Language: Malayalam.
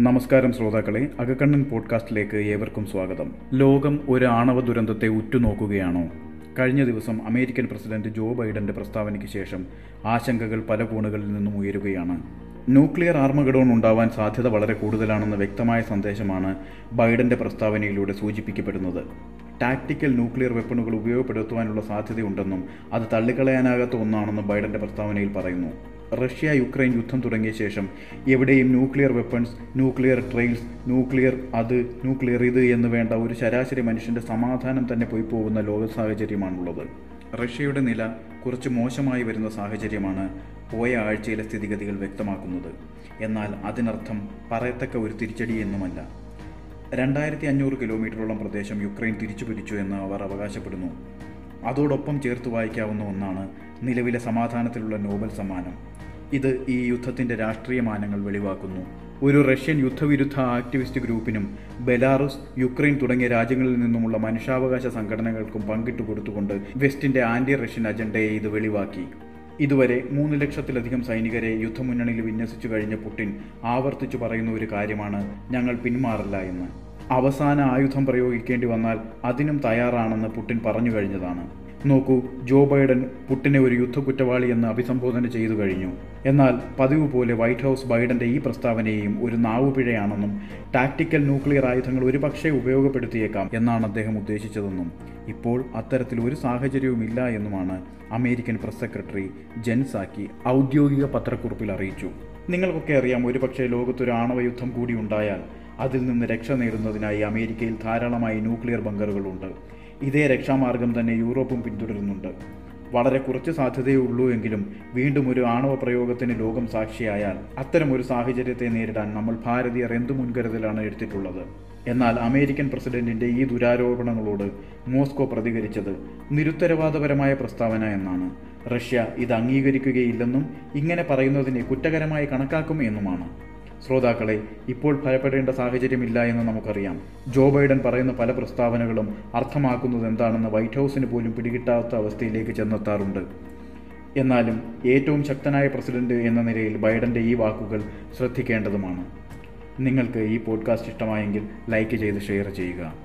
നമസ്കാരം ശ്രോതാക്കളെ അകക്കണ്ണൻ പോഡ്കാസ്റ്റിലേക്ക് ഏവർക്കും സ്വാഗതം. ലോകം ഒരു ആണവ ദുരന്തത്തെ ഉറ്റുനോക്കുകയാണോ? കഴിഞ്ഞ ദിവസം അമേരിക്കൻ പ്രസിഡന്റ് ജോ ബൈഡന്റെ പ്രസ്താവനയ്ക്ക് ശേഷം ആശങ്കകൾ പല കോണുകളിൽ നിന്നും ഉയരുകയാണ്. ന്യൂക്ലിയർ ആർമഗഡോൺ ഉണ്ടാവാൻ സാധ്യത വളരെ കൂടുതലാണെന്ന വ്യക്തമായ സന്ദേശമാണ് ബൈഡന്റെ പ്രസ്താവനയിലൂടെ സൂചിപ്പിക്കപ്പെടുന്നത്. ടാക്ടിക്കൽ ന്യൂക്ലിയർ വെപ്പണുകൾ ഉപയോഗപ്പെടുത്തുവാനുള്ള സാധ്യതയുണ്ടെന്നും അത് തള്ളിക്കളയാനാകാത്ത ഒന്നാണെന്നും ബൈഡന്റെ പ്രസ്താവനയിൽ പറയുന്നു. റഷ്യ യുക്രൈൻ യുദ്ധം തുടങ്ങിയ ശേഷം എവിടെയും nuclear weapons nuclear trails nuclear അത് ന്യൂക്ലിയർ ഇത് എന്ന് വേണ്ട ഒരു ശരാശരി മനുഷ്യന്റെ സമാധാനം തന്നെ പോയി പോകുന്ന ലോക സാഹചര്യമാണുള്ളത്. റഷ്യയുടെ നില കുറച്ച് മോശമായി വരുന്ന സാഹചര്യമാണ് പോയ ആഴ്ചയിലെ സ്ഥിതിഗതികൾ വ്യക്തമാക്കുന്നത്. എന്നാൽ അതിനർത്ഥം പറയത്തക്ക ഒരു തിരിച്ചടി എന്നുമല്ല. രണ്ടായിരത്തി അഞ്ഞൂറ് കിലോമീറ്ററോളം പ്രദേശം യുക്രൈൻ തിരിച്ചു പിടിച്ചു എന്ന് അവർ അവകാശപ്പെടുന്നു. അതോടൊപ്പം ചേർത്ത് വായിക്കാവുന്ന ഒന്നാണ് നിലവിലെ സമാധാനത്തിലുള്ള നോബൽ സമ്മാനം. ഇത് ഈ യുദ്ധത്തിന്റെ രാഷ്ട്രീയ മാനങ്ങൾ വെളിവാക്കുന്നു. ഒരു റഷ്യൻ യുദ്ധവിരുദ്ധ ആക്ടിവിസ്റ്റ് ഗ്രൂപ്പിനും ബെലാറസ് യുക്രൈൻ തുടങ്ങിയ രാജ്യങ്ങളിൽ നിന്നുമുള്ള മനുഷ്യാവകാശ സംഘടനകൾക്കും പങ്കിട്ടു കൊടുത്തുകൊണ്ട് വെസ്റ്റിന്റെ ആന്റി റഷ്യൻ അജണ്ടയെ ഇത് വെളിവാക്കി. ഇതുവരെ മൂന്ന് ലക്ഷത്തിലധികം സൈനികരെ യുദ്ധമുന്നണിയിൽ വിന്യസിച്ചു കഴിഞ്ഞ പുടിൻ ആവർത്തിച്ചു പറയുന്ന ഒരു കാര്യമാണ് ഞങ്ങൾ പിന്മാറില്ല എന്ന്. അവസാന ആയുധം പ്രയോഗിക്കേണ്ടി വന്നാൽ അതിനും തയ്യാറാണെന്ന് പുടിൻ പറഞ്ഞു കഴിഞ്ഞതാണ്. നോക്കൂ ജോ ബൈഡൻ പുട്ടിനെ ഒരു യുദ്ധ കുറ്റവാളി എന്ന് അഭിസംബോധന ചെയ്തു കഴിഞ്ഞു. എന്നാൽ പതിവ് പോലെ വൈറ്റ് ഹൗസ് ബൈഡന്റെ ഈ പ്രസ്താവനയെയും ഒരു നാവുപിഴയാണെന്നും ടാക്ടിക്കൽ ന്യൂക്ലിയർ ആയുധങ്ങൾ ഒരുപക്ഷെ ഉപയോഗപ്പെടുത്തിയേക്കാം എന്നാണ് അദ്ദേഹം ഉദ്ദേശിച്ചതെന്നും ഇപ്പോൾ അത്തരത്തിൽ ഒരു സാഹചര്യവുമില്ല എന്നുമാണ് അമേരിക്കൻ പ്രസ് സെക്രട്ടറി ജെൻസാക്കി ഔദ്യോഗിക പത്രക്കുറിപ്പിൽ അറിയിച്ചു. നിങ്ങൾക്കൊക്കെ അറിയാം ഒരുപക്ഷെ ലോകത്തൊരു ആണവ യുദ്ധം കൂടി ഉണ്ടായാൽ അതിൽ നിന്ന് രക്ഷ നേടുന്നതിനായി അമേരിക്കയിൽ ധാരാളമായി ന്യൂക്ലിയർ ബങ്കറുകളുണ്ട്. ഇതേ രക്ഷാമാർഗം തന്നെ യൂറോപ്പും പിന്തുടരുന്നുണ്ട്. വളരെ കുറച്ച് സാധ്യതയേ ഉള്ളൂ എങ്കിലും വീണ്ടും ഒരു ആണവ പ്രയോഗത്തിന് ലോകം സാക്ഷിയായാൽ അത്തരം ഒരു സാഹചര്യത്തെ നേരിടാൻ നമ്മൾ ഭാരതീയർ എന്തു മുൻകരുതലാണ് എടുത്തിട്ടുള്ളത്? എന്നാൽ അമേരിക്കൻ പ്രസിഡന്റിന്റെ ഈ ദുരാരോപണങ്ങളോട് മോസ്കോ പ്രതികരിച്ചത് നിരുത്തരവാദപരമായ പ്രസ്താവന എന്നാണ്. റഷ്യ ഇത് അംഗീകരിക്കുകയില്ലെന്നും ഇങ്ങനെ പറയുന്നതിനെ കുറ്റകരമായി കണക്കാക്കും എന്നുമാണ്. ശ്രോതാക്കളെ ഇപ്പോൾ ഭയപ്പെടേണ്ട സാഹചര്യമില്ല എന്ന് നമുക്കറിയാം. ജോ ബൈഡൻ പറയുന്ന പല പ്രസ്താവനകളും അർത്ഥമാക്കുന്നത് എന്താണെന്ന് വൈറ്റ് ഹൗസിന് പോലും പിടികിട്ടാത്ത അവസ്ഥയിലേക്ക് ചെന്നെത്താറുണ്ട്. എന്നാലും ഏറ്റവും ശക്തനായ പ്രസിഡന്റ് എന്ന നിലയിൽ ബൈഡന്റെ ഈ വാക്കുകൾ ശ്രദ്ധിക്കേണ്ടതുമാണ്. നിങ്ങൾക്ക് ഈ പോഡ്കാസ്റ്റ് ഇഷ്ടമായെങ്കിൽ ലൈക്ക് ചെയ്ത് ഷെയർ ചെയ്യുക.